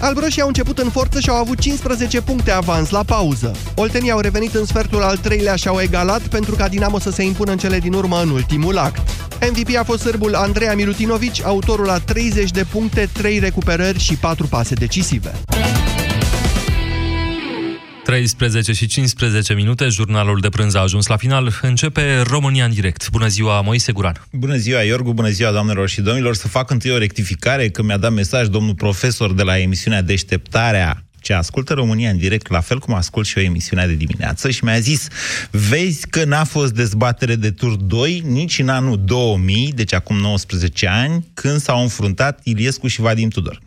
Albroșii au început în forță și au avut 15 puncte avans la pauză. Oltenii au revenit în sfertul al treilea și au egalat pentru ca Dinamo să se impună în cele din urmă în ultimul act. MVP a fost sârbul Andreea Milutinovici, autorul la 30 de puncte, 3 recuperări și 4 pase decisive. 13 și 15 minute, jurnalul de prânz a ajuns la final. Începe România în direct. Bună ziua, Moise Guran. Bună ziua, Iorgu, bună ziua, doamnelor și domnilor. Să fac întâi o rectificare, că mi-a dat mesaj domnul profesor de la emisiunea Deșteptarea ce ascultă România în direct, la fel cum ascult și eu emisiunea de dimineață și mi-a zis, vezi că n-a fost dezbatere de tur 2 nici în anul 2000, deci acum 19 ani, când s-au înfruntat Iliescu și Vadim Tudor.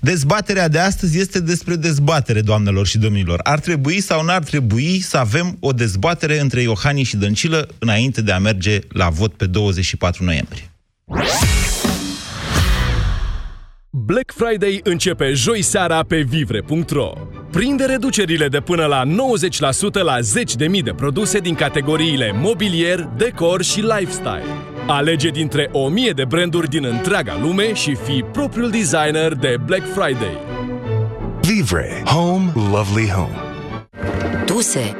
Dezbaterea de astăzi este despre dezbatere, doamnelor și domnilor. Ar trebui sau n-ar trebui să avem o dezbatere între Iohannis și Dăncilă înainte de a merge la vot pe 24 noiembrie. Black Friday începe joi seara pe vivre.ro. Prinde reducerile de până la 90% la zeci de mii de produse din categoriile mobilier, decor și lifestyle. Alege dintre o mie de branduri din întreaga lume și fii propriul designer de Black Friday. Vivre. Home. Lovely home. Tuse.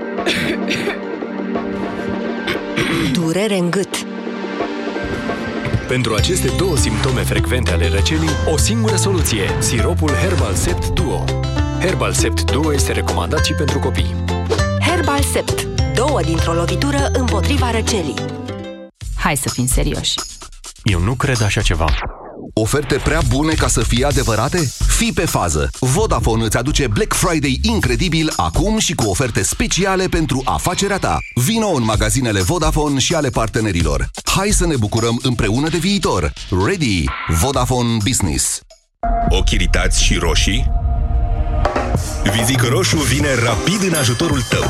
Durere în gât. Pentru aceste două simptome frecvente ale răcelii, o singură soluție, siropul Herbal Sept Duo. Herbal Sept Duo este recomandat și pentru copii. Herbal Sept. Două dintr-o lovitură împotriva răcelii. Hai să fim serioși. Eu nu cred așa ceva. Oferte prea bune ca să fie adevărate? Fii pe fază! Vodafone îți aduce Black Friday incredibil acum și cu oferte speciale pentru afacerea ta. Vino în magazinele Vodafone și ale partenerilor. Hai să ne bucurăm împreună de viitor. Ready! Vodafone Business. Ochi iritați și roșii? Vizic Roșu vine rapid în ajutorul tău.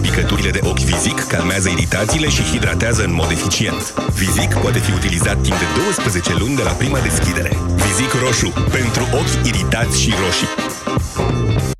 Picăturile de ochi Vizic calmează iritațiile și hidratează în mod eficient. Vizic poate fi utilizat timp de 12 luni de la prima deschidere. Vizic Roșu. Pentru ochi iritați și roșii.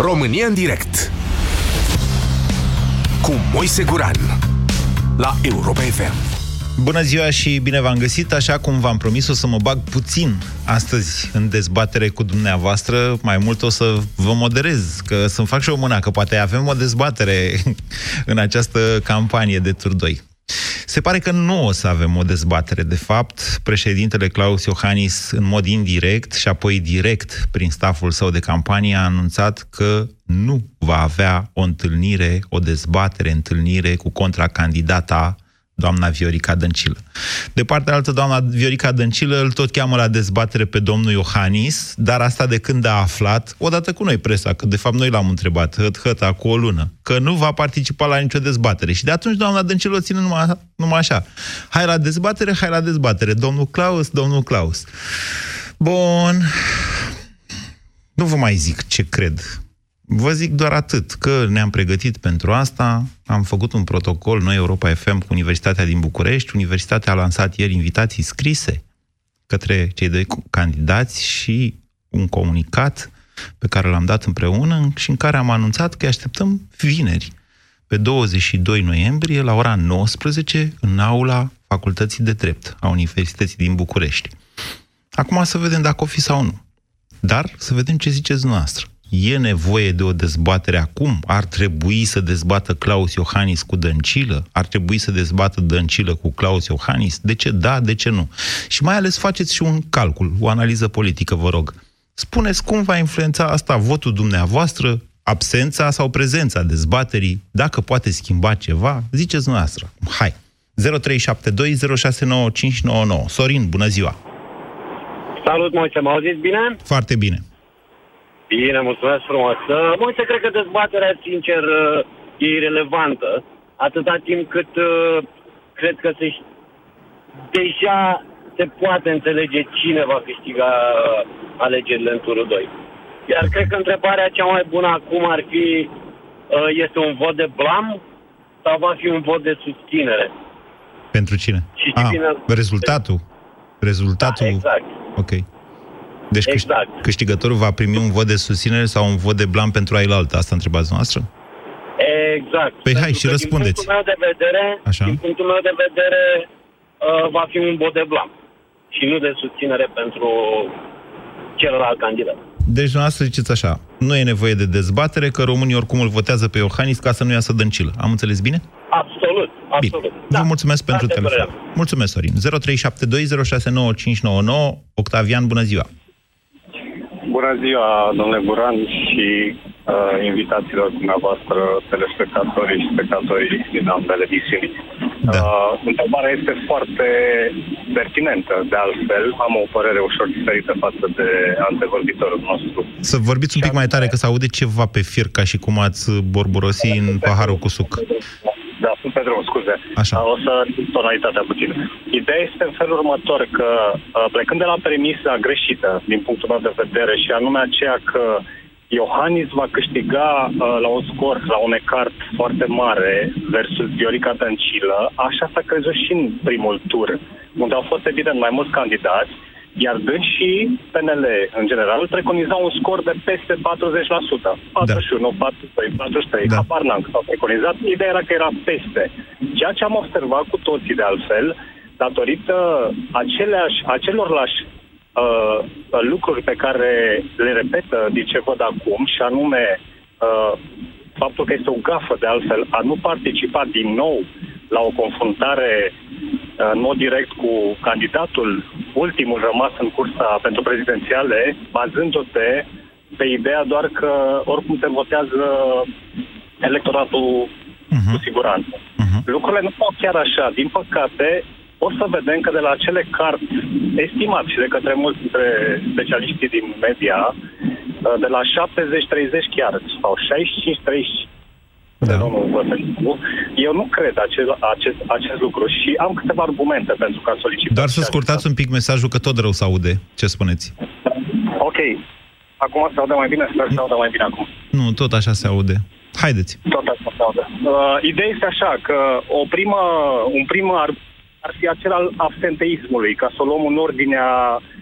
România în direct cu Moise Guran la Europa FM. Bună ziua și bine v-am găsit, așa cum v-am promis o să mă bag puțin astăzi în dezbatere cu dumneavoastră, mai mult o să vă moderez, că să-mi fac și o mână, că poate avem o dezbatere în această campanie de tur 2. Se pare că nu o să avem o dezbatere. De fapt, președintele Claus Iohannis, în mod indirect și apoi direct prin staful său de campanie, a anunțat că nu va avea o întâlnire, o dezbatere, întâlnire cu contracandidata doamna Viorica Dăncilă. De partea altă, doamna Viorica Dăncilă îl tot cheamă la dezbatere pe domnul Iohannis, dar asta de când a aflat, odată cu noi presa, că de fapt noi l-am întrebat, hăt, hăt, cu o lună, că nu va participa la nicio dezbatere. Și de atunci doamna Dăncilă o ține numai, numai așa. Hai la dezbatere, hai la dezbatere. Domnul Claus, domnul Claus. Bun. Nu vă mai zic ce cred Vă zic doar atât, că ne-am pregătit pentru asta, am făcut un protocol, noi Europa FM, cu Universitatea din București. Universitatea a lansat ieri invitații scrise către cei doi candidați și un comunicat pe care l-am dat împreună și în care am anunțat că așteptăm vineri, pe 22 noiembrie, la ora 19, în aula Facultății de Drept a Universității din București. Acum să vedem dacă o fi sau nu. Dar să vedem ce ziceți noastră. E nevoie de o dezbatere acum? Ar trebui să dezbată Claus Iohannis cu Dăncilă? Ar trebui să dezbată Dăncilă cu Claus Iohannis? De ce da, de ce nu? Și mai ales faceți și un calcul, o analiză politică, vă rog. Spuneți cum va influența asta votul dumneavoastră, absența sau prezența dezbaterii, dacă poate schimba ceva, ziceți noastră. Hai! 0372069599. Sorin, bună ziua! Salut, Moise, mă auziți bine? Foarte bine. Bine, mulțumesc frumos. Uh, Moise, cred că dezbaterea, sincer, uh, e irelevantă. atâta timp cât uh, cred că se, deja se poate înțelege cine va câștiga uh, alegerile în turul 2. Iar cred că întrebarea cea mai bună acum ar fi, uh, este un vot de blam sau va fi un vot de susținere? Pentru cine? Și ah, cine- rezultatul. Rezultatul. Da, exact. Ok. Deci câș- Exact. câștigătorul va primi un vot de susținere sau un vot de blan pentru ailaltă? Asta întrebați noastră? Exact. Păi hai Pentru și că răspundeți. Din punctul meu de vedere, Așa. din punctul meu de vedere uh, va fi un vot de blam și nu de susținere pentru celălalt candidat. Deci dumneavoastră ziceți așa, nu e nevoie de dezbatere, că românii oricum îl votează pe Iohannis ca să nu iasă dăncilă. Am înțeles bine? Absolut, absolut. Vă mulțumesc pentru asta e telefon. părerea Mulțumesc, Sorin. 0372069599. Octavian, bună ziua! Bună ziua, domnule Buran și uh, invitațiilor dumneavoastră, telespectatorii și spectatorii din ambele emisiuni. Da. Uh, întrebarea este foarte pertinentă, de altfel, am o părere ușor diferită față de antevorbitorul nostru. Să vorbiți un pic mai tare, că se aude ceva pe fir, ca și cum ați borburosi în paharul cu suc. Da, sunt pe drum, scuze. Așa. O să tonalitatea puțin. Ideea este în felul următor, că uh, plecând de la premisa greșită, din punctul meu de vedere, și anume aceea că Iohannis va câștiga uh, la un scor, la un ecart foarte mare versus Viorica Dăncilă, așa s-a crezut și în primul tur, unde au fost evident mai mulți candidați, iar dânsii PNL, în general, preconiza un scor de peste 40%. 41, 42, 43, da. habar n-am cât au preconizat. Ideea era că era peste. Ceea ce am observat cu toții, de altfel, datorită aceleași, acelorlași uh, lucruri pe care le repetă din ce văd acum, și anume uh, faptul că este o gafă, de altfel, a nu participa din nou la o confruntare uh, în mod direct cu candidatul ultimul rămas în cursa pentru prezidențiale, bazându-te pe ideea doar că oricum se votează electoratul uh-huh. cu siguranță. Uh-huh. Lucrurile nu stau chiar așa. Din păcate, o să vedem că de la acele cărți estimat și de către mulți dintre specialiștii din media, uh, de la 70-30 chiar, sau 65-30, da. domnul Băsescu, eu nu cred acest, acest, acest lucru și am câteva argumente pentru ca solicitat. Doar să scurtați un pic mesajul, că tot rău se aude. Ce spuneți? Ok. Acum se aude mai bine, sper să se aude mai bine acum. Nu, tot așa se aude. Haideți. Tot așa se aude. Uh, ideea este așa, că o primă, un prim ar, ar fi acel al absenteismului, ca să o luăm în ordinea uh,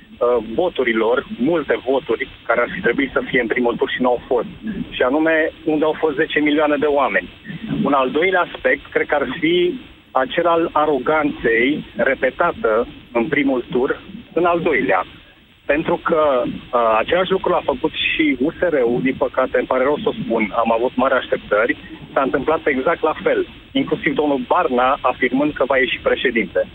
voturilor, multe voturi care ar fi trebuit să fie în primul tur și nu au fost. Și anume, unde au fost 10 milioane de oameni. Un al doilea aspect, cred că ar fi acel al aroganței repetată în primul tur, în al doilea. Pentru că uh, același lucru l-a făcut și USR-ul, din păcate, îmi pare rău să o spun, am avut mari așteptări, s-a întâmplat exact la fel, inclusiv domnul Barna afirmând că va ieși președinte.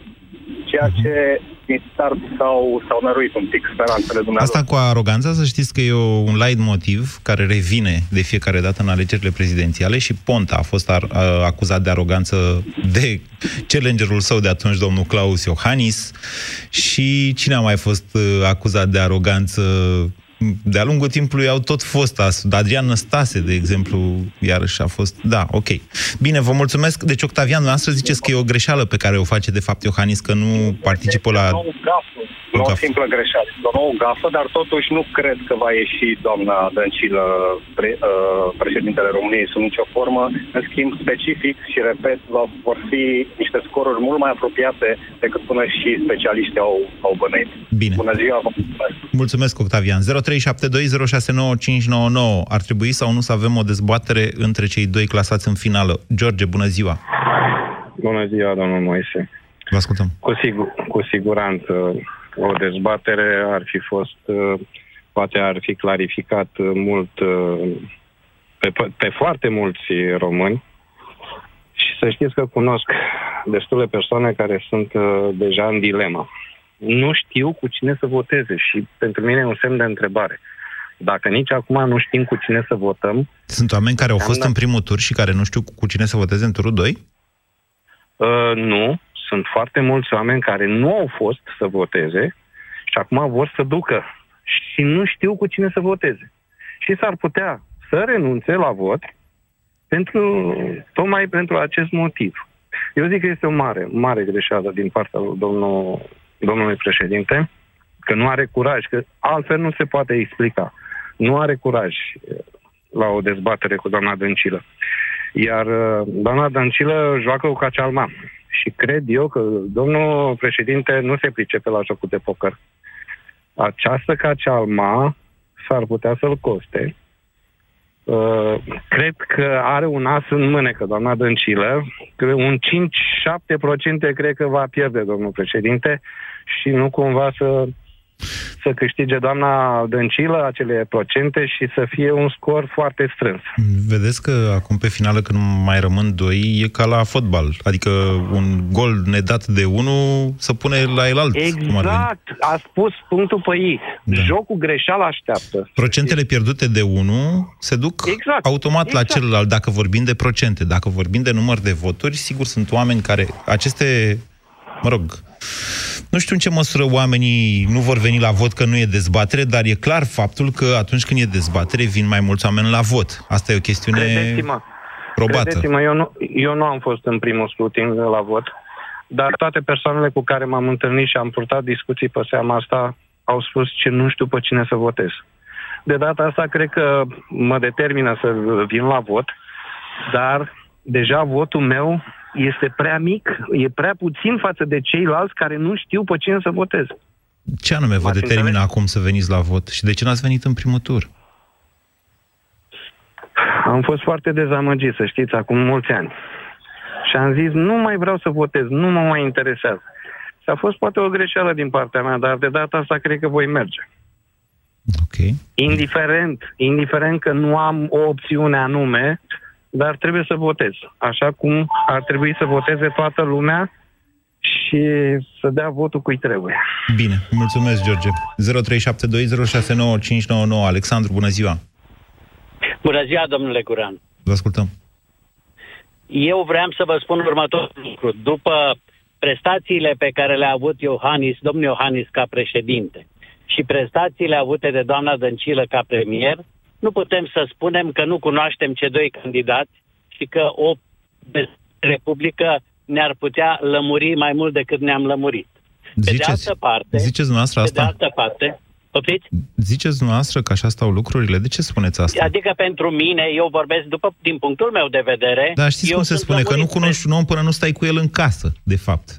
Ceea ce din start s-au, s-au năruit un pic speranțele dumneavoastră. Asta cu aroganța, să știți că e un light motiv care revine de fiecare dată în alegerile prezidențiale și Ponta a fost ar, a, acuzat de aroganță de challengerul său de atunci, domnul Claus Iohannis, și cine a mai fost uh, acuzat de aroganță de-a lungul timpului au tot fost as. Adrian Năstase, de exemplu, iarăși a fost... Da, ok. Bine, vă mulțumesc. Deci, Octavian, noastră ziceți că e o greșeală pe care o face, de fapt, Iohannis, că nu participă la... Nu, gafă. Nu o simplă greșeală, doar o gafă, dar totuși nu cred că va ieși doamna Dăncilă pre, uh, președintele României sub nicio formă. În schimb, specific și repet, va, vor fi niște scoruri mult mai apropiate decât până și specialiștii au, au bănuit. Bine. Bună ziua, vă mulțumesc. Mulțumesc, Octavian. 0372069599. Ar trebui sau nu să avem o dezbatere între cei doi clasați în finală? George, bună ziua! Bună ziua, domnul Moise. Vă ascultăm. Cu, sigur, cu siguranță o dezbatere ar fi fost, uh, poate ar fi clarificat mult uh, pe, pe foarte mulți români și să știți că cunosc destule persoane care sunt uh, deja în dilemă. Nu știu cu cine să voteze și pentru mine e un semn de întrebare. Dacă nici acum nu știm cu cine să votăm... Sunt oameni care au fost în primul tur și care nu știu cu cine să voteze în turul 2? Uh, nu, sunt foarte mulți oameni care nu au fost să voteze și acum vor să ducă și nu știu cu cine să voteze. Și s-ar putea să renunțe la vot Pentru, tocmai pentru acest motiv. Eu zic că este o mare, mare greșeală din partea lui domnul, domnului președinte, că nu are curaj, că altfel nu se poate explica. Nu are curaj eh, la o dezbatere cu doamna Dăncilă. Iar eh, doamna Dăncilă joacă cu cacealma. Și cred eu că domnul președinte nu se pricepe la jocul de poker. Această cacealma s-ar putea să-l coste. Uh, cred că are un as în mânecă, doamna Dăncilă. Un 5-7% cred că va pierde, domnul președinte, și nu cumva să să câștige doamna Dăncilă acele procente și să fie un scor foarte strâns. Vedeți că acum pe finală, când mai rămân doi, e ca la fotbal. Adică un gol nedat de unul să pune la el alt. Exact, a spus punctul pe ei. Da. Jocul greșeal așteaptă. Procentele pierdute de unul se duc exact. automat exact. la celălalt, dacă vorbim de procente. Dacă vorbim de număr de voturi, sigur sunt oameni care aceste, mă rog, nu știu în ce măsură oamenii nu vor veni la vot că nu e dezbatere, dar e clar faptul că atunci când e dezbatere vin mai mulți oameni la vot. Asta e o chestiune Credeți-mă, probată. Credeți-mă, eu nu, eu nu am fost în primul scrutin la vot, dar toate persoanele cu care m-am întâlnit și am purtat discuții pe seama asta au spus ce nu știu pe cine să votez. De data asta cred că mă determină să vin la vot, dar deja votul meu este prea mic, e prea puțin față de ceilalți care nu știu pe cine să votez. Ce anume vă determină înțeleg? acum să veniți la vot? Și de ce n-ați venit în primul tur? Am fost foarte dezamăgit, să știți, acum mulți ani. Și am zis, nu mai vreau să votez, nu mă mai interesează. Și a fost poate o greșeală din partea mea, dar de data asta cred că voi merge. Ok. Indiferent, indiferent că nu am o opțiune anume, dar trebuie să votez. Așa cum ar trebui să voteze toată lumea și să dea votul cui trebuie. Bine, mulțumesc, George. 0372069599. Alexandru, bună ziua! Bună ziua, domnule Curan! Vă ascultăm. Eu vreau să vă spun următorul lucru. După prestațiile pe care le-a avut Iohannis, domnul Iohannis ca președinte și prestațiile avute de doamna Dăncilă ca premier, nu putem să spunem că nu cunoaștem cei doi candidați și că o republică ne-ar putea lămuri mai mult decât ne-am lămurit. Ziceți, pe de altă parte, ziceți dumneavoastră asta? Pe de altă parte, Poftiți? Ziceți dumneavoastră că așa stau lucrurile? De ce spuneți asta? Adică pentru mine, eu vorbesc după, din punctul meu de vedere... Dar știți cum se spune? Că nu cunoști un om până nu stai cu el în casă, de fapt.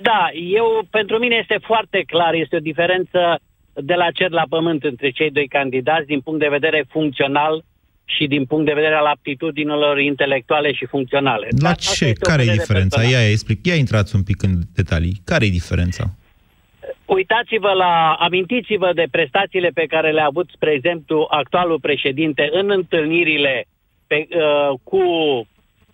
Da, eu, pentru mine este foarte clar, este o diferență de la cer la pământ între cei doi candidați din punct de vedere funcțional și din punct de vedere al aptitudinilor intelectuale și funcționale. La Dar ce? Care e diferența? Ia, ia, explic. Ia intrați un pic în detalii. Care e diferența? Uitați-vă la, amintiți-vă de prestațiile pe care le-a avut, spre exemplu, actualul președinte în întâlnirile pe, uh, cu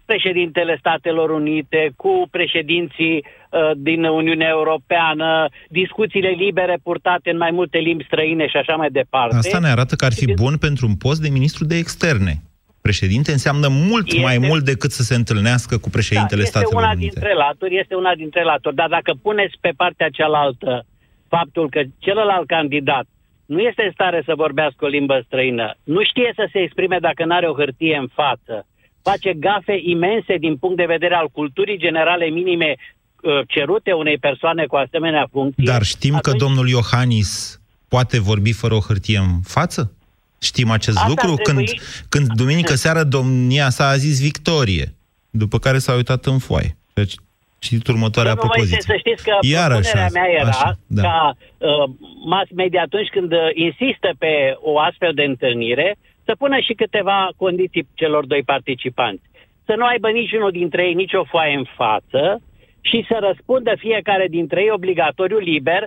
președintele Statelor Unite, cu președinții uh, din Uniunea Europeană, discuțiile libere purtate în mai multe limbi străine și așa mai departe. Asta ne arată că ar fi bun pentru un post de ministru de externe. Președinte înseamnă mult este, mai mult decât să se întâlnească cu președintele da, este Statelor una Unite. Dintre laturi, este una dintre laturi, dar dacă puneți pe partea cealaltă faptul că celălalt candidat nu este în stare să vorbească o limbă străină, nu știe să se exprime dacă nu are o hârtie în față, face gafe imense din punct de vedere al culturii generale minime uh, cerute unei persoane cu asemenea funcție. Dar știm atunci... că domnul Iohannis poate vorbi fără o hârtie în față? Știm acest Asta lucru? Trebui... Când, când duminică seară domnia sa a zis victorie, după care s-a uitat în foaie. Deci, citiți următoarea propoziție. Să știți că Iar propunerea așa, mea era așa, da. ca uh, mass media atunci când uh, insistă pe o astfel de întâlnire, să pună și câteva condiții celor doi participanți. Să nu aibă niciunul dintre ei nicio foaie în față și să răspundă fiecare dintre ei obligatoriu liber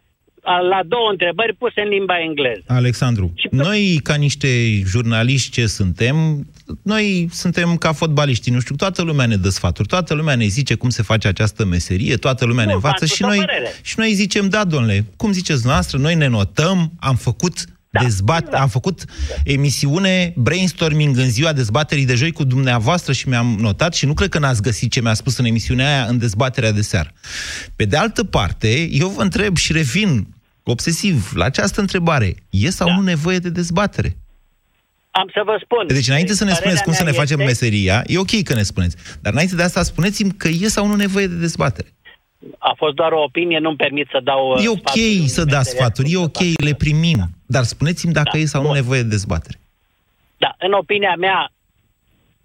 la două întrebări puse în limba engleză. Alexandru, și noi ca niște jurnaliști ce suntem, noi suntem ca fotbaliști, nu știu, toată lumea ne dă sfaturi, toată lumea ne zice cum se face această meserie, toată lumea nu, ne învață și noi, și noi zicem, da, domnule, cum ziceți noastră, noi ne notăm, am făcut da, dezbat, exact. am făcut emisiune brainstorming în ziua dezbaterii de joi cu dumneavoastră și mi-am notat și nu cred că n-ați găsit ce mi-a spus în emisiunea aia în dezbaterea de seară. Pe de altă parte, eu vă întreb și revin obsesiv la această întrebare. E sau da. nu nevoie de dezbatere? Am să vă spun. Deci înainte să ne Părerea spuneți cum să mea ne facem este- meseria, e ok că ne spuneți. Dar înainte de asta spuneți-mi că e sau nu nevoie de dezbatere. A fost doar o opinie, nu-mi permit să dau... uh, E ok sfaturi să dați meseria. sfaturi, e ok, le primim. Dar spuneți-mi dacă e sau nu nevoie de dezbatere. Da, în opinia mea,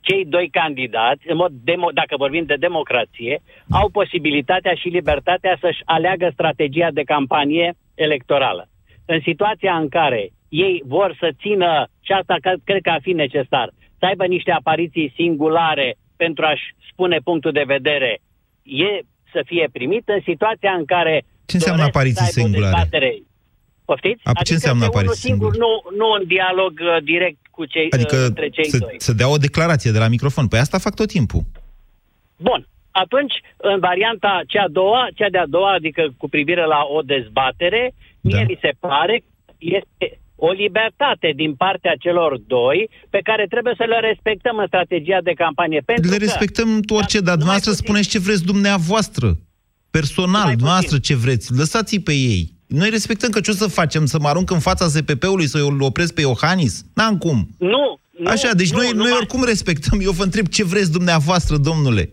cei doi candidați, în mod demo, dacă vorbim de democrație, au posibilitatea și libertatea să-și aleagă strategia de campanie electorală. În situația în care ei vor să țină, și asta cred, cred că ar fi necesar, să aibă niște apariții singulare pentru a-și spune punctul de vedere, e să fie primit în situația în care Ce înseamnă doresc apariții să aibă o singulare? Dezbatere. Poftiți? A, ce înseamnă să unul apariții singur, nu, nu în dialog uh, direct cu cei, Adică uh, între cei să, doi. să dea o declarație de la microfon. Păi asta fac tot timpul. Bun. Atunci, în varianta cea a doua, cea de-a doua, adică cu privire la o dezbatere, mie Da. mi se pare că este o libertate din partea celor doi pe care trebuie să le respectăm în strategia de campanie. Pentru Le că, respectăm orice, dar dumneavoastră spuneți ce vreți dumneavoastră. Personal, dumneavoastră ce vreți. Lăsați-i pe ei. Noi respectăm că ce o să facem? Să mă arunc în fața ZPP-ului, să-l opresc pe Iohannis? N-am cum. Nu, nu, Așa, deci nu, noi, nu noi mai- oricum respectăm. Eu vă întreb ce vreți dumneavoastră, domnule.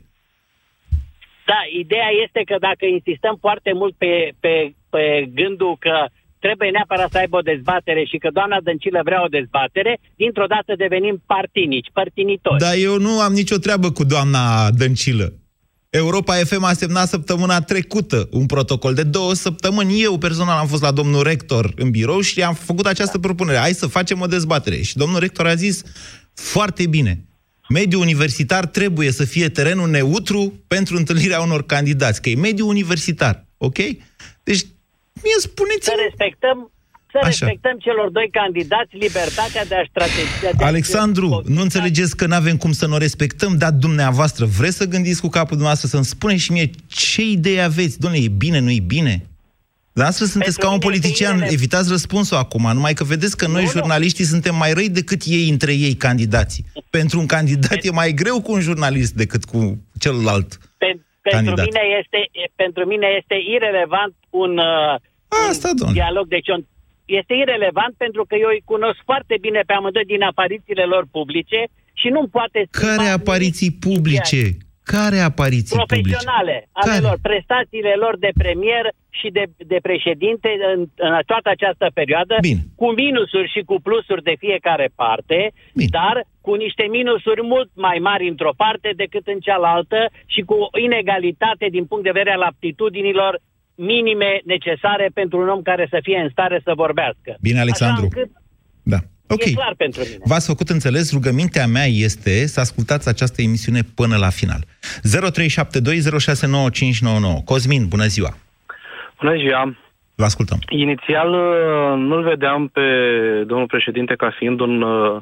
Da, ideea este că dacă insistăm foarte mult pe, pe, pe gândul că trebuie neapărat să aibă o dezbatere și că doamna Dăncilă vrea o dezbatere, dintr-o dată devenim partinici, părtinitori. Dar eu nu am nicio treabă cu doamna Dăncilă. Europa FM a semnat săptămâna trecută un protocol de două săptămâni. Eu personal am fost la domnul rector în birou și am făcut această propunere. Hai să facem o dezbatere. Și domnul rector a zis foarte bine. Mediul universitar trebuie să fie terenul neutru pentru întâlnirea unor candidați, că e mediul universitar, ok? Deci, mie spuneți Să respectăm, să Așa. respectăm celor doi candidați libertatea de a strategia. De a- Alexandru, nu înțelegeți că nu avem cum să nu o respectăm, dar dumneavoastră vreți să gândiți cu capul dumneavoastră, să-mi spuneți și mie ce idee aveți? Domnule, e bine, nu e bine? Dumneavoastră sunteți ca un politician, evitați răspunsul acum, numai că vedeți că noi, jurnaliștii, suntem mai răi decât ei între ei, candidații. Pentru un candidat e mai greu cu un jurnalist decât cu celălalt. Pe, pentru, candidat. mine este, pentru mine este irelevant un, uh, Asta, un dialog. Deci un, este irelevant pentru că eu îi cunosc foarte bine pe amândoi din aparițiile lor publice și nu poate... Care apariții publice? Care apariții publice? profesionale ale Care? lor, prestațiile lor de premier și de, de președinte în, în toată această perioadă, Bine. cu minusuri și cu plusuri de fiecare parte, dar cu niște minusuri mult mai mari într-o parte decât în cealaltă și cu o inegalitate din punct de vedere al aptitudinilor minime necesare pentru un om care să fie în stare să vorbească. Bine, Alexandru. Așa încât Da. Ok. E clar pentru mine. V-ați făcut înțeles, rugămintea mea este să ascultați această emisiune până la final. 0372069599. Cosmin, bună ziua! Bună ziua! Vă ascultăm. Inițial uh, nu-l vedeam pe domnul președinte ca fiind un, uh,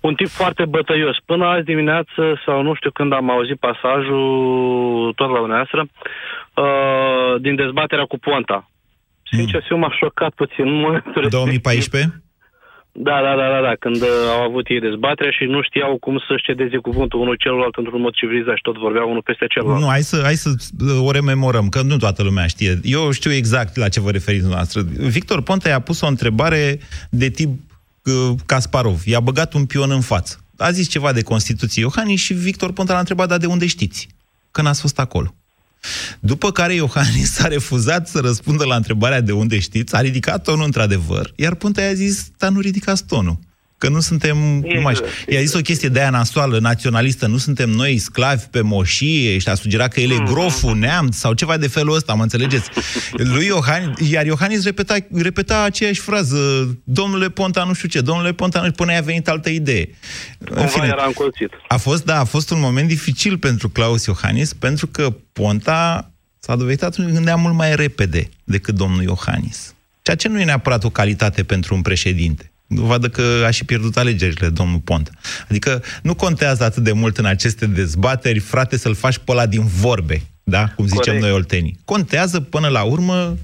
un tip foarte bătăios. Până azi dimineață, sau nu știu când am auzit pasajul, tot la dumneavoastră, uh, din dezbaterea cu Ponta. Sincer, mm. m-a șocat puțin în momentul 2014? Da, da, da, da, da, când uh, au avut ei dezbaterea și nu știau cum să-și cedeze cuvântul unul celuilalt într-un mod civilizat și tot vorbeau unul peste celălalt. Nu, hai să, hai să uh, o rememorăm, că nu toată lumea știe. Eu știu exact la ce vă referiți dumneavoastră. Victor Ponta i-a pus o întrebare de tip uh, Kasparov. I-a băgat un pion în față. A zis ceva de Constituție Iohannis și Victor Ponta l-a întrebat, dar de unde știți? Că n-ați fost acolo. După care Iohannis a refuzat să răspundă la întrebarea de unde știți, a ridicat tonul într-adevăr, iar Ponta i-a zis, dar nu ridicați tonul. Că nu suntem... Nu mai știu. I-a zis o chestie de aia nasoală, naționalistă, nu suntem noi sclavi pe moșie și a sugerat că el e groful, neamț sau ceva de felul ăsta, mă înțelegeți? Lui Iohannis, iar Iohannis repeta, repeta aceeași frază, domnule Ponta nu știu ce, domnule Ponta nu știu, până a venit altă idee. Cumva era încolțit. A fost, da, a fost un moment dificil pentru Claus Iohannis, pentru că Ponta s-a dovedit atunci gândea mult mai repede decât domnul Iohannis. Ceea ce nu e neapărat o calitate pentru un președinte. Vadă că a și pierdut alegerile, domnul Ponta. Adică nu contează atât de mult în aceste dezbateri, frate, să-l faci pe ăla din vorbe, da? Cum zicem Corect. noi oltenii. Contează până la urmă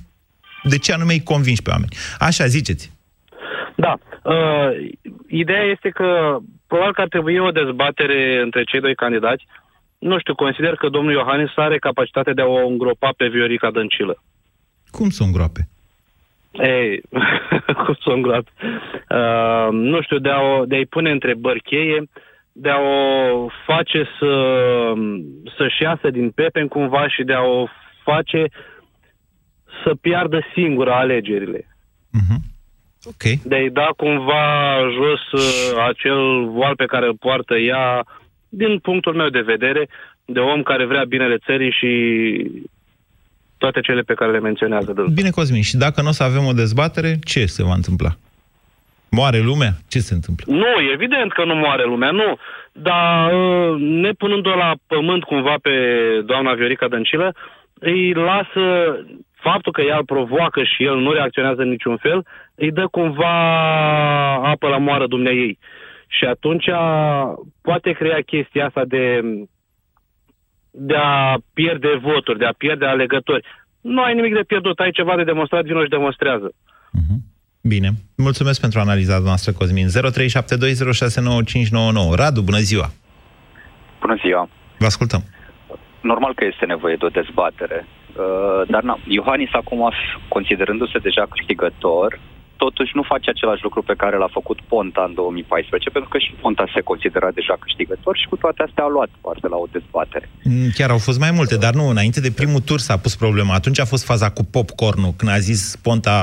de ce anume îi convingi pe oameni. Așa, ziceți. Da. Uh, ideea este că probabil că ar trebui o dezbatere între cei doi candidați. Nu știu, consider că domnul Iohannis are capacitatea de a o îngropa pe Viorica Dăncilă. Cum să o îngroape? Ei, cu son grat. Uh, nu știu, de, a o, de a-i pune întrebări cheie, de a o face să, să-și iasă din pepen cumva și de a o face să piardă singură alegerile. Ok. De a-i da cumva jos uh, acel voal pe care îl poartă ea, din punctul meu de vedere, de om care vrea binele țării și toate cele pe care le menționează dânsul. Bine, Cosmin, și dacă nu o să avem o dezbatere, ce se va întâmpla? Moare lumea? Ce se întâmplă? Nu, evident că nu moare lumea, nu. Dar uh, ne punând-o la pământ cumva pe doamna Viorica Dăncilă, îi lasă faptul că ea îl provoacă și el nu reacționează în niciun fel, îi dă cumva apă la moară dumnea ei. Și atunci poate crea chestia asta de, de a pierde voturi, de a pierde alegători. Nu ai nimic de pierdut, ai ceva de demonstrat, vino și demonstrează. Bine. Mulțumesc pentru analiza noastră, Cosmin. 0372069599. Radu, bună ziua! Bună ziua! Vă ascultăm. Normal că este nevoie de o dezbatere, uh, dar na, Iohannis acum, considerându-se deja câștigător, totuși nu face același lucru pe care l-a făcut Ponta în 2014, pentru că și Ponta se considera deja câștigător și cu toate astea a luat parte la o dezbatere. Mm, Chiar au fost mai multe, dar nu, înainte de primul tur s-a pus problema. Atunci a fost faza cu popcornul, când a zis Ponta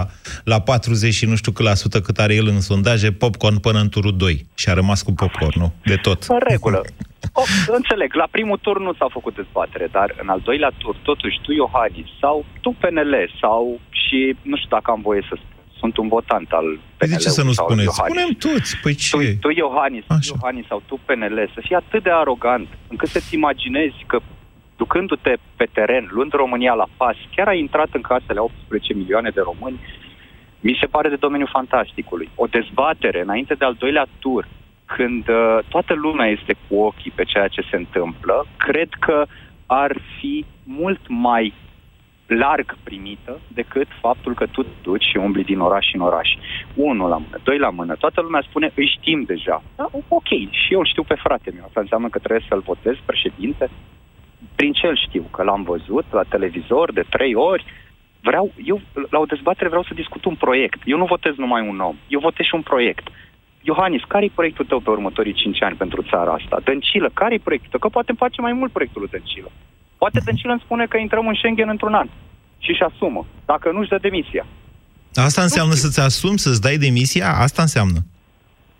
la 40 și nu știu cât la sută cât are el în sondaje, popcorn până în turul 2. Și a rămas cu popcornul, de tot. În regulă. O, înțeleg, la primul tur nu s-a făcut dezbatere, dar în al doilea tur, totuși, tu, Iohannis, sau tu, PNL, sau și, nu știu dacă am voie să spun, sunt un votant al PNL. De ce să nu sau spuneți? Iohannis. Spunem toți. Păi ce? Tu, tu Iohannis, tu, Iohannis sau tu PNL, să fii atât de arogant încât să-ți imaginezi că ducându-te pe teren, luând România la pas, chiar ai intrat în casele a 18 milioane de români, mi se pare de domeniul fantasticului. O dezbatere înainte de al doilea tur, când uh, toată lumea este cu ochii pe ceea ce se întâmplă, cred că ar fi mult mai larg primită decât faptul că tu te duci și umbli din oraș în oraș. Unul la mână, doi la mână. Toată lumea spune, îi știm deja. Da, ok, și eu îl știu pe frate meu. Asta înseamnă că trebuie să-l votez președinte. Prin ce îl știu? Că l-am văzut la televizor de trei ori. Vreau, eu la o dezbatere vreau să discut un proiect. Eu nu votez numai un om. Eu votez și un proiect. Iohannis, care e proiectul tău pe următorii cinci ani pentru țara asta? Dăncilă, care e proiectul tău? Că poate face mai mult proiectul lui Dăncilă. Poate Dăncilă îmi spune că intrăm în Schengen într-un an și își asumă, dacă nu își dă demisia. Asta înseamnă să-ți asumi, să-ți dai demisia? Asta înseamnă.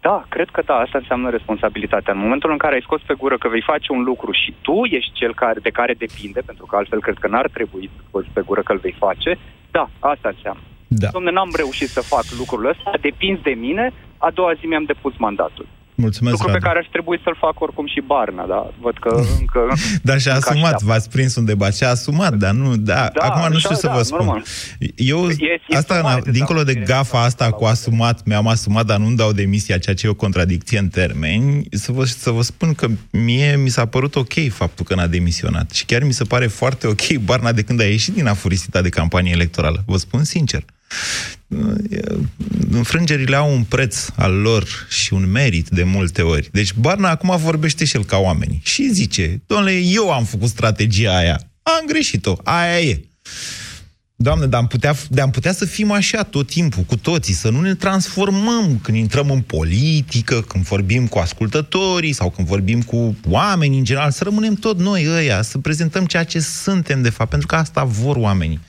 Da, cred că da, asta înseamnă responsabilitatea. În momentul în care ai scos pe gură că vei face un lucru și tu ești cel care, de care depinde, pentru că altfel cred că n-ar trebui să scoți pe gură că îl vei face, da, asta înseamnă. Da. Domne, n-am reușit să fac lucrul ăsta, depinzi de mine, a doua zi mi-am depus mandatul. Mulțumesc, Lucru pe Radu. care ar trebui să-l fac oricum și Barna, da? Văd că încă... Dar și-a încă asumat, așteaptă. v-ați prins un debat, și-a asumat, dar nu, da, Da, acum nu așa, știu să da, vă spun. normal. Eu, E- e asta, mare na, dincolo de dezamăgire. gafa asta cu asumat, mi-am asumat, dar nu-mi dau demisia, ceea ce e o contradicție în termeni, să vă, să vă spun că mie mi s-a părut ok faptul că n-a demisionat. Și chiar mi se pare foarte ok Barna de când a ieșit din afurisita de campanie electorală. Vă spun sincer. Înfrângerile au un preț al lor și un merit de multe ori. Deci Barna acum vorbește și el ca oamenii. Și zice, domnule, eu am făcut strategia aia. Am greșit-o. Aia e. Doamne, dar am putea, dar am putea să fim așa tot timpul, cu toții, să nu ne transformăm când intrăm în politică, când vorbim cu ascultătorii sau când vorbim cu oamenii în general, să rămânem tot noi ăia, să prezentăm ceea ce suntem de fapt, pentru că asta vor oamenii.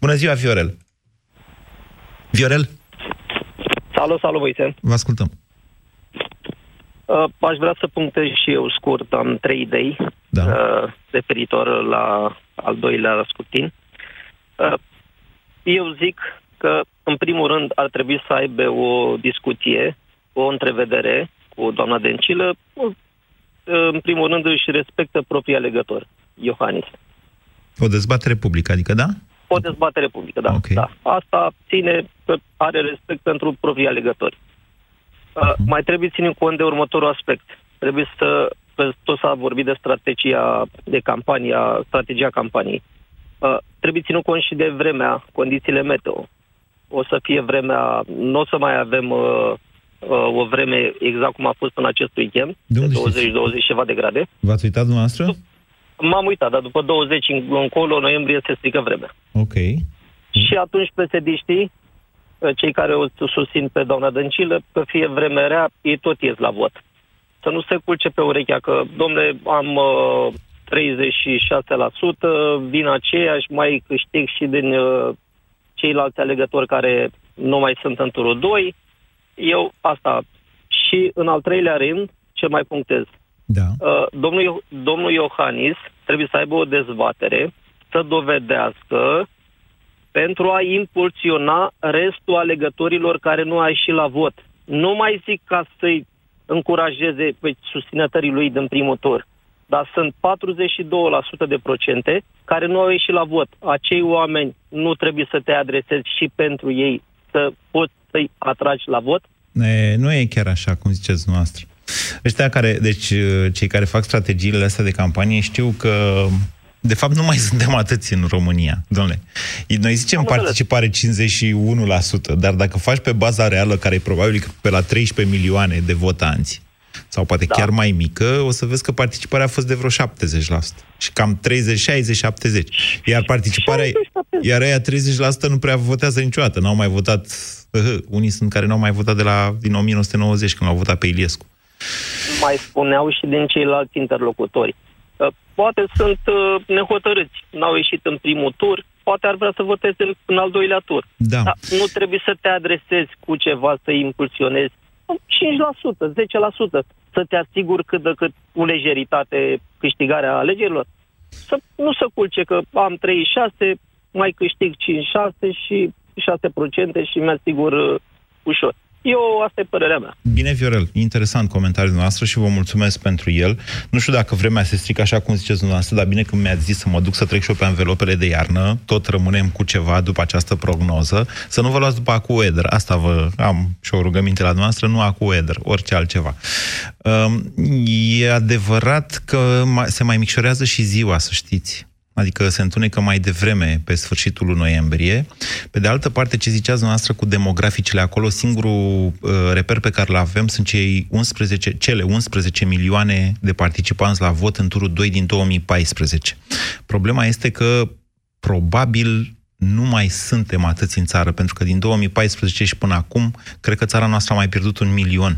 Bună ziua, Viorel! Viorel, Salut, salut, Moise. vă ascultăm. Uh, aș vrea să punctez și eu scurt, am trei idei da. uh, referitor la al doilea scrutin. Uh, eu zic că, în primul rând, ar trebui să aibă o discuție, o întrevedere cu doamna Dencilă. Uh, în primul rând, își respectă proprii alegători, Iohannis. O dezbatere publică, adică da? O dezbatere publică, da. Okay. da. Asta ține că are respect pentru proprii alegători. Uh, mai trebuie ținut cont de următorul aspect. Trebuie să, că tot s-a vorbit de strategia de campanie, strategia campaniei. Uh, trebuie ținut cont și de vremea, condițiile meteo. O să fie vremea, nu o să mai avem uh, uh, o vreme exact cum a fost în acest weekend, de, de 20-20 ceva de grade. V-ați uitat dumneavoastră? M-am uitat, dar după 20 încolo, noiembrie, se strică vremea. Ok. Și atunci psd uh, cei care o susțin pe doamna Dăncilă, că fie vreme rea, ei tot ies la vot. Să nu se culce pe urechea că, domnule, am uh, 36%, vin aceiași, mai câștig și din uh, ceilalți alegători care nu mai sunt în turul 2. Eu asta. Și în al treilea rând, ce mai punctez? Da. Uh, domnul, domnul Iohannis trebuie să aibă o dezbatere să dovedească pentru a impulsiona restul alegătorilor care nu a ieșit la vot. Nu mai zic ca să-i încurajeze pe susținătorii lui din primul tur, dar sunt 42% de procente care nu au ieșit la vot. Acei oameni nu trebuie să te adresezi și pentru ei să poți să-i atragi la vot? E, nu e chiar așa, cum ziceți noastră. Ăștia care, deci cei care fac strategiile astea de campanie știu că de fapt, nu mai suntem atâți în România, domnule. Noi zicem Am participare 51%, dar dacă faci pe baza reală, care e probabil pe la 13 milioane de votanți, sau poate da. chiar mai mică, o să vezi că participarea a fost de vreo 70%. Și cam 30, 60, 70. Iar participarea, 60, iar aia 30% nu prea votează niciodată. N-au mai votat, uh, unii sunt care n-au mai votat de la din 1990, când au votat pe Iliescu. Mai spuneau și din ceilalți interlocutori. Poate sunt uh, nehotărâți, n-au ieșit în primul tur, poate ar vrea să voteze în, în al doilea tur. Da. Dar nu trebuie să te adresezi cu ceva, să impulsionezi 5%, 10%, să te asiguri cât de cât cu lejeritate câștigarea alegerilor. Să nu se culce că am 36, mai câștig 5-6 și 6% și mi-asigur uh, ușor. Eu, asta e părerea mea. Bine, Viorel, interesant comentariul noastră și vă mulțumesc pentru el. Nu știu dacă vremea se strică așa cum ziceți dumneavoastră, dar bine că mi-ați zis să mă duc să trec și eu pe învelopele de iarnă. Tot rămânem cu ceva după această prognoză. Să nu vă luați după AcuEder. Asta vă am și o rugăminte la noastră, nu AcuEder, orice altceva. Um, e adevărat că se mai micșorează și ziua, să știți adică se întunecă mai devreme pe sfârșitul lui noiembrie. Pe de altă parte, ce ziceați noastră cu demograficile acolo, singurul uh, reper pe care îl avem sunt cei 11, cele 11 milioane de participanți la vot în turul 2 din 2014. Problema este că probabil nu mai suntem atâți în țară, pentru că din 2014 și până acum, cred că țara noastră a mai pierdut un milion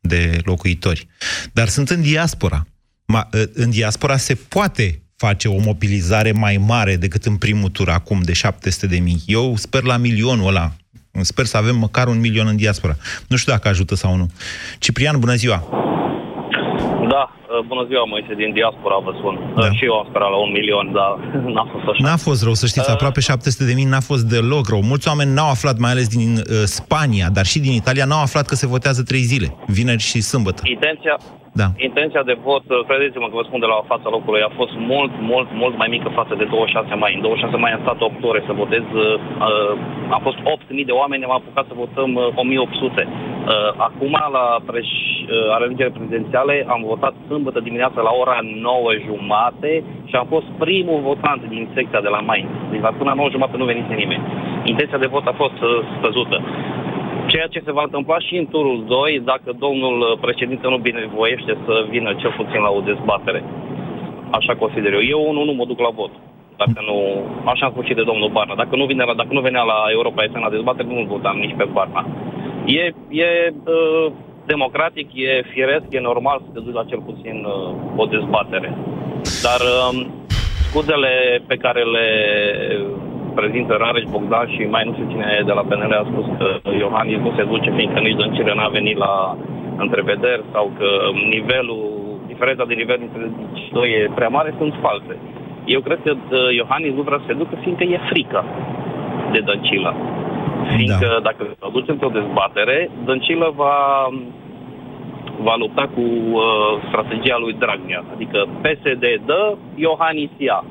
de locuitori. Dar sunt în diaspora. Ma, uh, în diaspora se poate face o mobilizare mai mare decât în primul tur acum de 700 de mii. Eu sper la milionul ăla. Sper să avem măcar un milion în diaspora. Nu știu dacă ajută sau nu. Ciprian, bună ziua! Da, uh, bună ziua, Moise, din diaspora vă sun. Da. Uh, și eu am sperat la un milion, dar n-a fost așa. N-a fost rău, să știți, uh, aproape 700 de mii n-a fost deloc rău. Mulți oameni n-au aflat, mai ales din uh, Spania, dar și din Italia, n-au aflat că se votează trei zile, vineri și sâmbătă. Intenția, da. Intenția de vot, credeți-mă că vă spun de la fața locului, a fost mult, mult, mult mai mică față de 26 mai. În 26 mai am stat 8 ore să votez, uh, a fost 8.000 de oameni, am apucat să votăm uh, 1.800. Uh, acum, la preș, uh, alegeri prezidențiale, am votat sâmbătă dimineața la ora 9 jumate și am fost primul votant din secția de la mai. Deci la până la 9 jumate nu venise nimeni. Intenția de vot a fost uh, scăzută ceea ce se va întâmpla și în turul 2 dacă domnul președinte nu binevoiește să vină cel puțin la o dezbatere. Așa consider eu. Eu nu, nu mă duc la vot. Dacă nu, așa am spus și de domnul Barna. Dacă nu, vine la, dacă nu venea la Europa FM la dezbatere, nu-l votam nici pe Barna. E, e uh, democratic, e firesc, e normal să te duci la cel puțin uh, o dezbatere. Dar uh, scuzele pe care le prezintă Rareș Bogdan și mai nu știu cine de la PNL a spus că Iohannis nu se duce fiindcă nici Dăncilă n-a venit la întrevederi sau că nivelul, diferența de nivel între doi e prea mare, sunt false. Eu cred că uh, Iohannis nu vrea să se ducă fiindcă e frică de Dăncilă. Fiindcă da. dacă o duce într-o dezbatere, Dăncilă va va lupta cu uh, strategia lui Dragnea. Adică PSD dă, Iohannis ia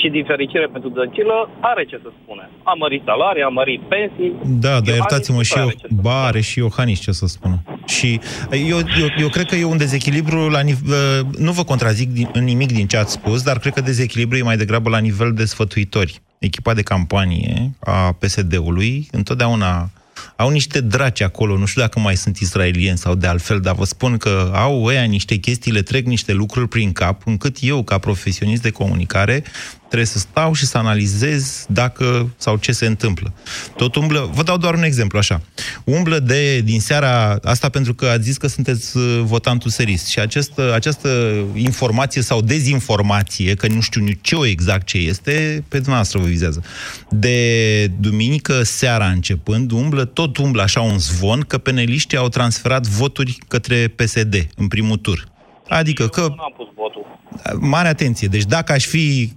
și din fericire pentru Dăncilă are ce să spune. A mărit salarii, a mărit pensii. Da, dar iertați-mă și eu, ba, are și Iohannis ce să spună. Și eu, eu, eu cred că e un dezechilibru la nivel, nu vă contrazic în nimic din ce ați spus, dar cred că dezechilibru e mai degrabă la nivel de sfătuitori. Echipa de campanie a PSD-ului întotdeauna Au niște draci acolo, nu știu dacă mai sunt israelieni sau de altfel, dar vă spun că au ăia niște chestii, le trec niște lucruri prin cap, încât eu, ca profesionist de comunicare, trebuie să stau și să analizez dacă sau ce se întâmplă. Tot umblă, vă dau doar un exemplu așa. Umblă de din seara asta pentru că ați zis că sunteți uh, votantul serist și această, această informație sau dezinformație, că nu știu nici eu exact ce este, pe dumneavoastră vă vizează. De duminică seara începând, umblă, tot umblă așa un zvon că peneliștii au transferat voturi către PSD în primul tur. Adică că... Mare atenție. Deci dacă aș fi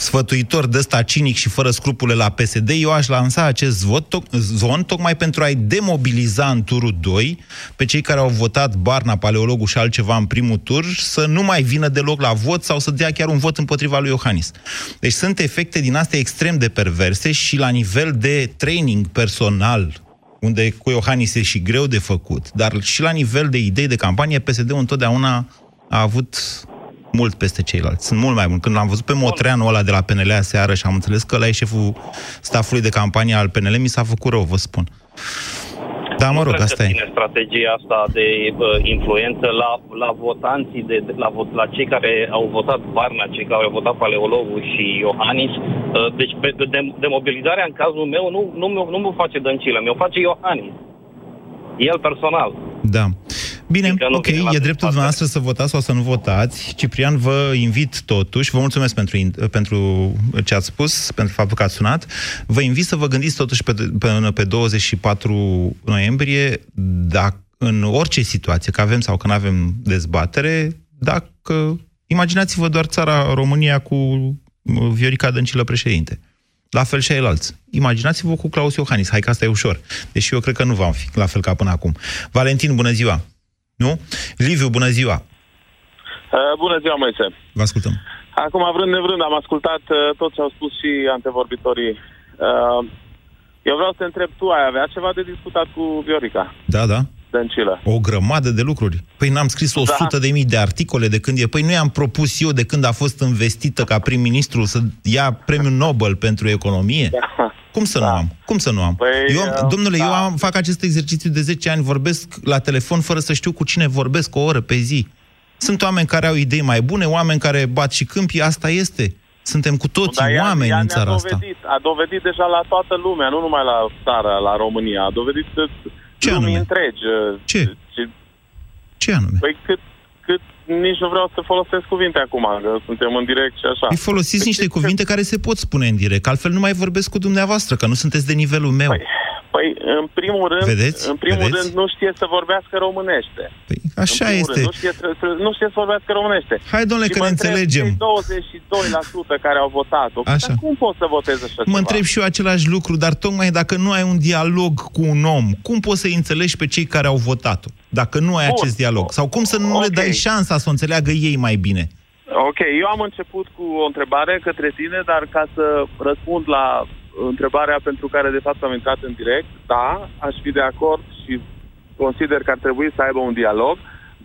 sfătuitor de ăsta cinic și fără scrupule la PSD, eu aș lansa acest vot, to- zon tocmai pentru a-i demobiliza în turul 2 pe cei care au votat Barna, Paleologul și altceva în primul tur să nu mai vină deloc la vot sau să dea chiar un vot împotriva lui Iohannis. Deci sunt efecte din astea extrem de perverse și la nivel de training personal unde cu Iohannis e și greu de făcut, dar și la nivel de idei de campanie, PSD-ul întotdeauna a avut mult peste ceilalți. Sunt mult mai mult. Când l-am văzut pe Motreanu ăla de la PNL aseară și am înțeles că ăla e șeful stafului de campanie al PNL, mi s-a făcut rău, vă spun. Da, mă rog, Nu cred asta că e. ține strategia asta de uh, influență la, la votanții, de, de- la, vot, la cei care au votat Barna, cei care au votat Paleologul și Iohannis. Uh, deci pe, de, demobilizarea în cazul meu nu, nu, mi- nu mă face Dăncilă, mi-o face Iohannis. El personal. Da. Bine, Adică nu ok, vine la e dreptul dumneavoastră să votați sau să nu votați. Ciprian, vă invit totuși, vă mulțumesc pentru, in- pentru ce ați spus, pentru faptul că ați sunat. Vă invit să vă gândiți totuși pe, până pe 24 noiembrie, dacă în orice situație, că avem sau că nu avem dezbatere, dacă imaginați-vă doar țara România cu uh, Viorica Dăncilă președinte. La fel și alți. Imaginați-vă cu Claus Iohannis. Hai că asta e ușor. Deși eu cred că nu vom fi la fel ca până acum. Valentin, bună ziua! Nu? Liviu, bună ziua! Uh, bună ziua, Moise. Vă ascultăm. Acum, vrând nevrând, am ascultat uh, tot ce au spus și antevorbitorii. Uh, eu vreau să te întreb, tu ai avea ceva de discutat cu Viorica Da, da. Dăncilă? O grămadă de lucruri. Păi n-am scris 100 de mii de articole de când e. Păi nu i-am propus eu de când a fost investită ca prim-ministru să ia premiul Nobel pentru economie? Cum să nu am? Cum să nu am? Păi, eu, uh, domnule, eu am, fac acest exercițiu de 10 ani, vorbesc la telefon fără să știu cu cine vorbesc o oră pe zi. Sunt oameni care au idei mai bune, oameni care bat și câmpii, asta este. Suntem cu toții Dar ea- oameni ea în ne-a țara asta. dovedit, A dovedit deja la toată lumea, nu numai la țară, la România. A dovedit ce lumii întregi. uh, Ce? Și, Ce anume? păi cât, cât nici nu vreau să folosesc cuvinte acum, că suntem în direct și așa. Îi folosiți niște cuvinte care se pot spune în direct, că altfel nu mai vorbesc cu dumneavoastră, că nu sunteți de nivelul meu. Păi, în primul rând, Vedeți? în primul Vedeți? rând nu știe să vorbească românește. Așa în primul este. Rând, nu, știe, să, să- nu știe să vorbească românește. Hai, domnule, Și că mă ne întreb, înțelegem. cei 22% care au votat-o, Așa. dar cum pot să voteze așa Mă ceva? întreb și eu același lucru, dar tocmai dacă nu ai un dialog cu un om, cum poți să-i înțelegi pe cei care au votat-o? Dacă nu ai Bun. acest dialog. Sau cum să nu le Ok. dai șansa să o înțeleagă ei mai bine? Ok, eu am început cu o întrebare către tine, dar ca să răspund la întrebarea pentru care de fapt am intrat în direct, da, aș fi de acord și consider că ar trebui să aibă un dialog,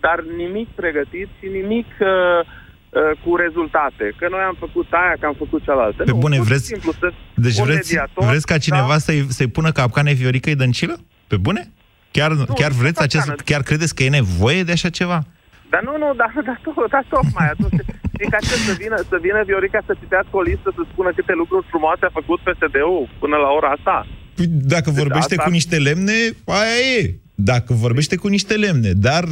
dar nimic pregătit și nimic uh, uh, cu rezultate. Că noi am făcut aia, că am făcut cealaltă. Pe nu, bune, pur și vreți- simplu să Deci un vreți, mediator, vreți ca cineva da? să-i, să-i pună capcane Vioricăi Dăncilă? Pe bune? Chiar, chiar nu vreți acest, capcană. chiar credeți că e nevoie de așa ceva? Dar nu, nu, dar, dar, to- dar tocmai atunci, e ca ce, să vină, să vină Viorica să citească o listă, să spună câte lucruri frumoase a făcut PSD-ul până la ora asta? Păi, Dacă vorbește asta- cu niște lemne, aia e. Dacă vorbește cu niște lemne, dar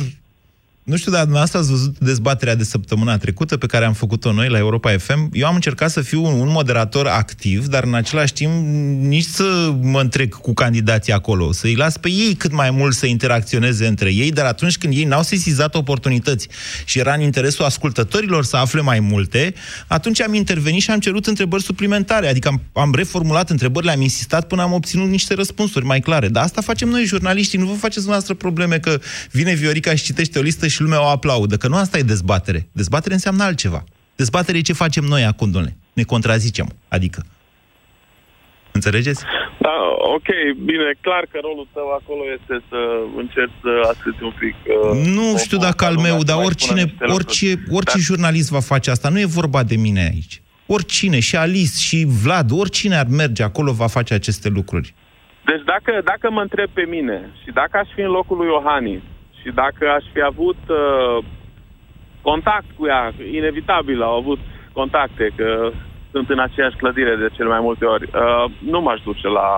nu știu, dar dumneavoastră ați văzut dezbaterea de săptămâna trecută pe care am făcut-o noi la Europa FM. Eu am încercat să fiu un, un moderator activ, dar în același timp nici să mă întrec cu candidații acolo, să-i las pe ei cât mai mult să interacționeze între ei, dar atunci când ei n-au sesizat oportunități și era în interesul ascultătorilor să afle mai multe, atunci am intervenit și am cerut întrebări suplimentare, adică am, am reformulat întrebările, am insistat până am obținut niște răspunsuri mai clare. Dar asta facem noi, jurnaliștii, nu vă faceți dumneavoastră probleme că vine Viorica și citește o listă și lumea o aplaudă, că nu asta e dezbatere. Dezbatere înseamnă altceva. Dezbatere e ce facem noi acum, domnule. Ne contrazicem, adică. Înțelegeți? Da, ok, bine, clar că rolul tău acolo este să încerci să asculti un pic... Uh, Nu știu dacă al meu, dar oricine, orice, orice jurnalist va face asta. Nu e vorba de mine aici. Oricine, și Alice, și Vlad, oricine ar merge acolo va face aceste lucruri. Deci dacă, dacă mă întreb pe mine și dacă aș fi în locul lui Iohannis și dacă aș fi avut uh, contact cu ea, inevitabil au avut contacte, că sunt în aceeași clădire de cele mai multe ori, uh, nu m-aș duce la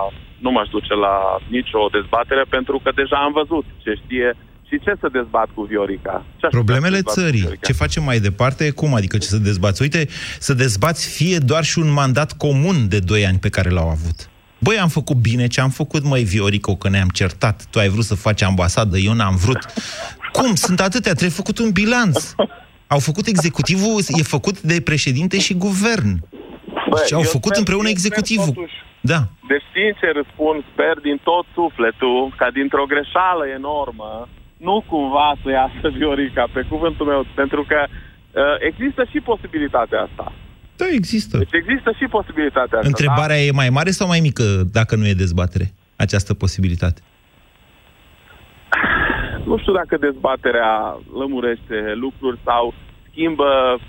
nu m-aș duce la nicio dezbatere pentru că deja am văzut ce știe și ce să dezbat cu Viorica? Ce Problemele țării. Ce facem mai departe? Cum adică ce să dezbați? Uite, să dezbați fie doar și un mandat comun de 2 ani pe care l-au avut. Băi, am făcut bine ce am făcut, măi, Viorico, că ne-am certat. Tu ai vrut să faci ambasadă, eu n-am vrut. Cum? Sunt atâtea, trebuie făcut un bilanț. Au făcut executivul, e făcut de președinte și guvern. Bă, și au eu făcut sper- împreună eu sper executivul. totuși- Da. Deci, sincer, răspund, sper din tot sufletul ca dintr-o greșeală enormă, nu cumva să iasă Viorica, pe cuvântul meu, pentru că uh, există și posibilitatea asta. Da, există. Deci există și posibilitatea asta. Întrebarea e mai mare sau mai mică dacă nu e dezbatere? Această posibilitate. Da? Nu știu dacă dezbaterea lămurește lucruri sau schimbă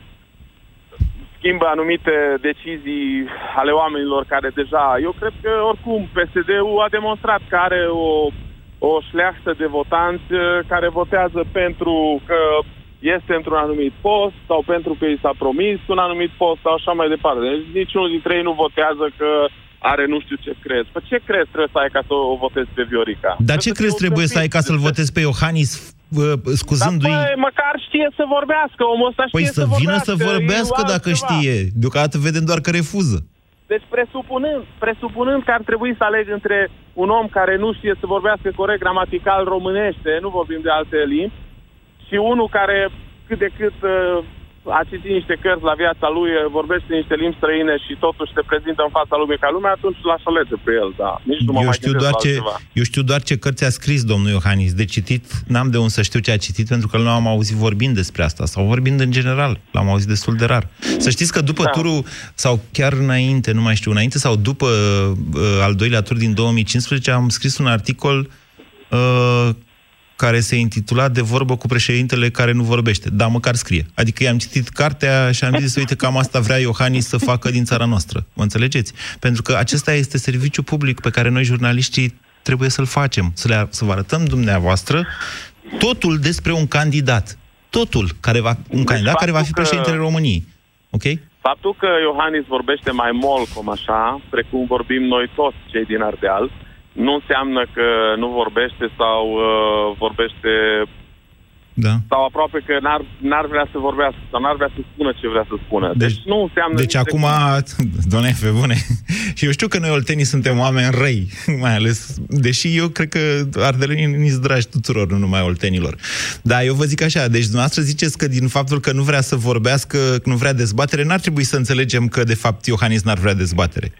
schimbă anumite decizii ale oamenilor care deja... Eu cred că, oricum, PSD-ul a demonstrat că are o, o șleachtă de votanți eh, care votează pentru că este într-un anumit post sau pentru că i s-a promis un anumit post sau așa mai departe. Deci niciunul dintre ei nu votează că are nu știu ce crezi. Păi ce crezi trebuie să ai ca să o votezi pe Viorica? Dar ce crezi trebuie să ai ca să-l votezi pe Iohannis uh, scuzându-i... Dar, bă, măcar știe să vorbească, omul ăsta Păi știe să vină vorbească, să vorbească e dacă altceva. știe. Deocamdată vedem doar că refuză. Deci presupunând, presupunând că ar trebui să aleg între un om care nu știe să vorbească corect gramatical românește, nu vorbim de alte limbi, și unul care cât de cât uh, a citit niște cărți la viața lui, uh, vorbește niște limbi străine și totuși se prezintă în fața lumii ca lumea, atunci l-aș alege pe el, da. Nici nu mă Eu mai știu, gândesc doar la ce, altceva. eu știu doar ce cărți a scris domnul Iohannis. De citit, n-am de unde să știu ce a citit, pentru că nu am auzit vorbind despre asta, sau vorbind în general. L-am auzit destul de rar. Să știți că după Da. turul, sau chiar înainte, nu mai știu, înainte sau după uh, al doilea tur din 2015, am scris un articol uh, care se intitula De vorbă cu președintele care nu vorbește. Da, măcar scrie. Adică i-am citit cartea și am zis, uite, cam asta vrea Iohannis să facă din țara noastră. Mă înțelegeți? Pentru că acesta este serviciu public pe care noi, jurnaliștii, trebuie să-l facem. Să, le, să vă arătăm dumneavoastră totul despre un candidat. Totul. Care va, un candidat care va fi faptul că- președintele României. Ok? Faptul că Iohannis vorbește mai mol, cum așa, precum vorbim noi toți cei din Ardeal, nu înseamnă că nu vorbește sau uh, vorbește Da. sau aproape că n-ar, n-ar vrea să vorbească sau n-ar vrea să spună ce vrea să spună. Deci, deci nu înseamnă... Deci nici de acum, doamne, pe bune, și eu știu că noi oltenii suntem oameni răi, mai ales, deși eu cred că ardelenii sunt dragi tuturor, nu numai oltenilor. Dar eu vă zic așa, deci dumneavoastră ziceți că din faptul că nu vrea să vorbească, că nu vrea dezbatere, n-ar trebui să înțelegem că, de fapt, Iohannis n-ar vrea dezbatere.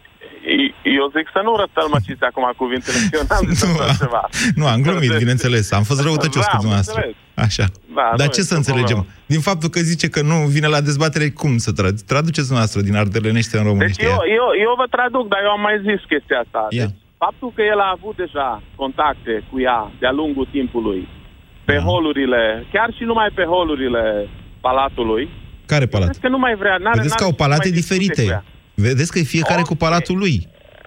Eu zic să nu răstălmăciți acum cuvintele, că eu n-am zis așa ceva. Nu, am glumit, bineînțeles, am fost răutăcios Da, cu am dumneavoastră. înțeles. Așa. Da, Dar nu ce e să nicio înțelegem? problemă. Din faptul că zice că nu vine la dezbatere, cum să trad- traduceți dumneavoastră din ardelenește în Deci românește? eu, eu, eu vă traduc, dar eu am mai zis chestia asta. Ia. Deci, faptul că el a avut deja contacte cu ea de-a lungul timpului, pe Da. holurile, chiar și numai pe holurile palatului, Care palat? cred că nu mai vrea. N-are, Vedeți că n-are au ce să palate mai discute cu diferite. ea. Vedeți că e fiecare cu palatul lui.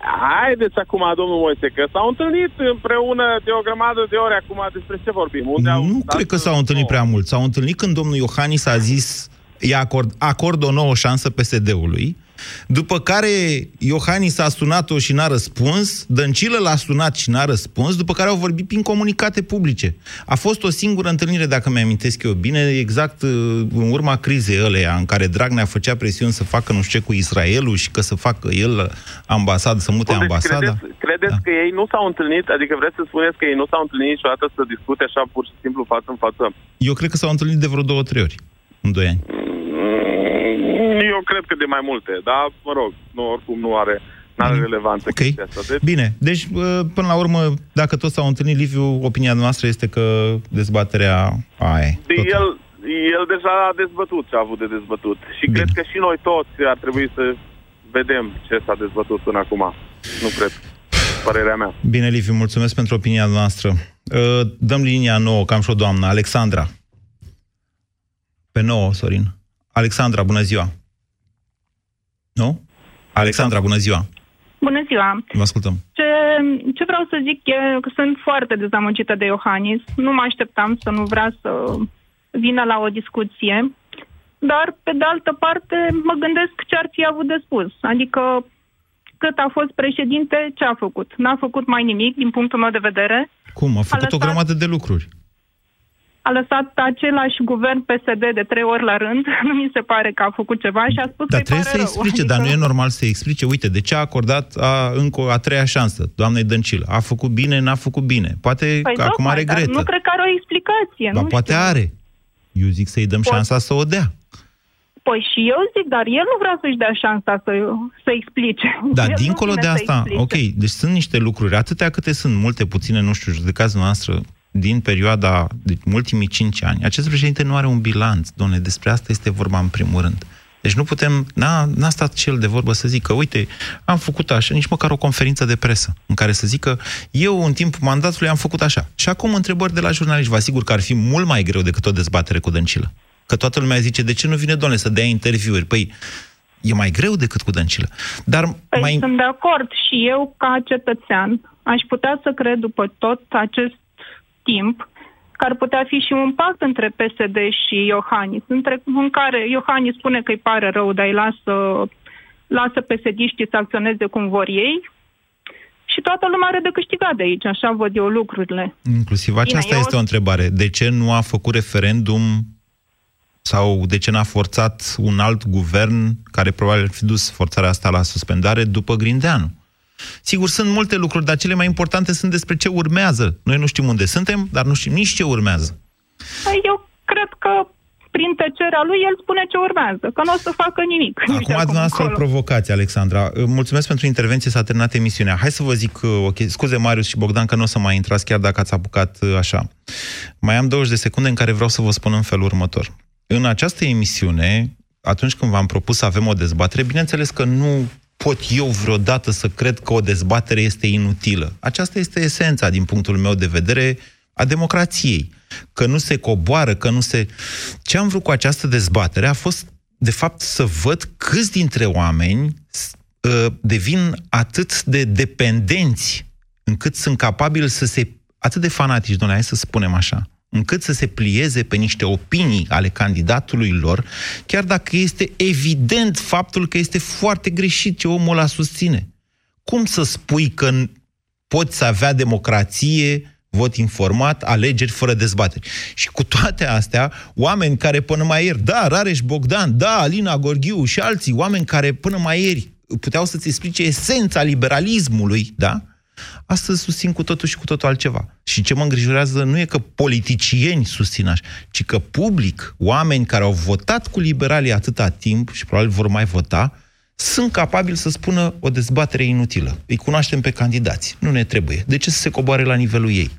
Haideți acum, domnul Moise, că s-au întâlnit împreună de o grămadă de ori acum despre ce vorbim. Unde au Nu cred că s-au întâlnit prea mult. S-au întâlnit când domnul Iohannis a zis i acord, acord o nouă șansă PSD-ului, după care Iohannis a sunat-o și n-a răspuns, Dăncilă l-a sunat și n-a răspuns, după care au vorbit prin comunicate publice. A fost o singură întâlnire, dacă mi-amintesc eu bine, exact uh, în urma crizei ăleia, în care Dragnea făcea presiuni să facă nu știu ce cu Israelul și că să facă el ambasadă, să mute Deci ambasada. credeți, credeți că ei nu s-au întâlnit, adică vreți să spuneți că ei nu s-au întâlnit niciodată să discute așa pur și simplu față în față? Eu cred că s-au întâlnit de vreo două, trei ori în doi ani. Eu cred că de mai multe, dar, mă rog, nu, oricum nu are, nu are relevanță Ok. chestia asta. Deci, Bine, deci bă, până la urmă, dacă toți s-au întâlnit, Liviu, opinia noastră este că dezbaterea aia e. de el, el deja a dezbătut ce a avut de dezbătut. Și cred că și noi toți ar trebui să vedem ce s-a dezbătut până acum. Nu cred. Părerea mea. Bine, Liviu, mulțumesc pentru opinia noastră. Uh, Dăm linia nouă, cam și o doamnă, Alexandra. Pe nouă, Sorin. Alexandra, bună ziua. Nu? Alexandra, bună ziua. Bună ziua! Vă ascultăm. Ce, ce vreau să zic e că sunt foarte dezamăgită de Iohannis. Nu mă așteptam să nu vrea să vină la o discuție. Dar, pe de altă parte, mă gândesc ce ar fi avut de spus. Adică, cât a fost președinte, ce a făcut? N-a făcut mai nimic, din punctul meu de vedere. Cum? A făcut A lăsat- o grămadă de lucruri. A lăsat același guvern PSD de trei ori la rând. Nu mi se pare că a făcut ceva și a spus Dar că trebuie să explice, dar nu e normal să explice. Uite, de ce a acordat a, încă o a treia șansă, doamnei Dăncilă? A făcut bine, n-a făcut bine. Poate Păi, că acum tocmai, dar regretă. Nu cred că are o explicație. Ba, nu poate știu. are. Eu zic să-i dăm Poate. șansa să o dea. Păi și eu zic, dar el nu vrea să-și dea șansa să, să explice. Dar El nu dincolo vine de să asta, explice. ok, deci sunt niște lucruri, atâtea câte sunt, multe, puține, nu știu, judecați noastră, din perioada, deci ultimii cinci ani. Acest președinte nu are un bilanț, domnule, despre asta este vorba în primul rând. Deci nu putem, n-a, n-a stat cel de vorbă să zică, uite, am făcut așa, nici măcar o conferință de presă, în care să zică, eu în timpul mandatului am făcut așa. Și acum întrebări de la jurnaliști. Vă asigur că ar fi mult mai greu decât o dezbatere cu Dăncilă. Că toată lumea zice, de ce nu vine, domnule, să dea interviuri? Păi, e mai greu decât cu Dăncilă. Dar Păi mai... sunt de acord și eu, ca cetățean, aș putea să cred după tot acest timp că ar putea fi și un pact între PSD și Iohannis, între, în care Iohannis spune că îi pare rău, dar îi lasă, lasă PSD-știi să acționeze cum vor ei și toată lumea are de câștigat de aici, așa văd eu lucrurile. Inclusiv aceasta Bine, eu- este o întrebare. De ce nu a făcut referendum sau de ce n-a forțat un alt guvern care probabil ar fi dus forțarea asta la suspendare după Grindeanu? Sigur, sunt multe lucruri, dar cele mai importante sunt despre ce urmează. Noi nu știm unde suntem, dar nu știm nici ce urmează. Păi Eu cred că prin tăcerea lui el spune ce urmează, că nu o să facă nimic. Uite Acum dumneavoastră îl încolo. provocați, Alexandra. Mulțumesc pentru intervenție, s-a terminat emisiunea. Hai să vă zic, uh, ok, scuze Marius și Bogdan că nu o să mai intrați chiar dacă ați apucat uh, așa. Mai am 20 de secunde în care vreau să vă spun în felul următor. În această emisiune, atunci când v-am propus să avem o dezbatere, bineînțeles că nu pot eu vreodată să cred că o dezbatere este inutilă. Aceasta este esența, din punctul meu de vedere, a democrației. Că nu se coboară, că nu se... Ce am vrut cu această dezbatere a fost, de fapt, să văd câți dintre oameni uh, devin atât de dependenți încât sunt capabili să se... atât de fanatici, domnule, hai să spunem așa, încât să se plieze pe niște opinii ale candidatului lor, chiar dacă este evident faptul că este foarte greșit ce omul ăla susține. Cum să spui că n- poți să avea democrație, vot informat, alegeri fără dezbateri. Și cu toate astea, oameni care până mai ieri, da, Rareș Bogdan, da, Alina Gorghiu și alții, oameni care până mai ieri puteau să-ți explice esența liberalismului, da? Astăzi susțin cu totul și cu totul altceva. Și ce mă îngrijorează nu e că politicieni susțin așa, ci că public, oameni care au votat cu liberalii atâta timp și probabil vor mai vota, sunt capabili să spună o dezbatere inutilă. Îi cunoaștem pe candidați. Nu ne trebuie. De ce să se coboare la nivelul ei?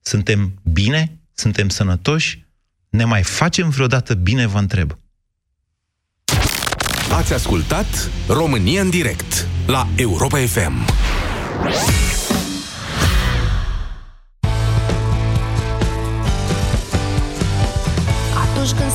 Suntem bine? Suntem sănătoși? Ne mai facem vreodată bine, vă întreb. Ați ascultat România în direct la Europa FM.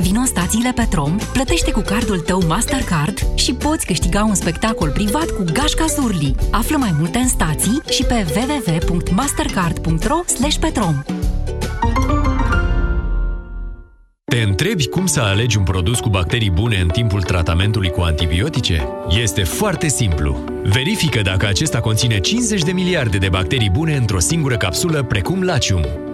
Vino în stațiile Petrom, plătește cu cardul tău Mastercard și poți câștiga un spectacol privat cu Gașca Zurli. Află mai multe în stații și pe www.mastercard.ro petrom. Te întrebi cum să alegi un produs cu bacterii bune în timpul tratamentului cu antibiotice? Este foarte simplu. Verifică dacă acesta conține 50 de miliarde de bacterii bune într-o singură capsulă, precum Lacium.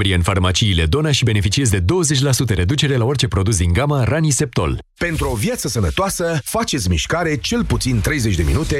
în farmaciile Dona și beneficiezi de 20% reducere la orice produs din gama Raniseptol. Pentru o viață sănătoasă, faceți mișcare cel puțin 30 de minute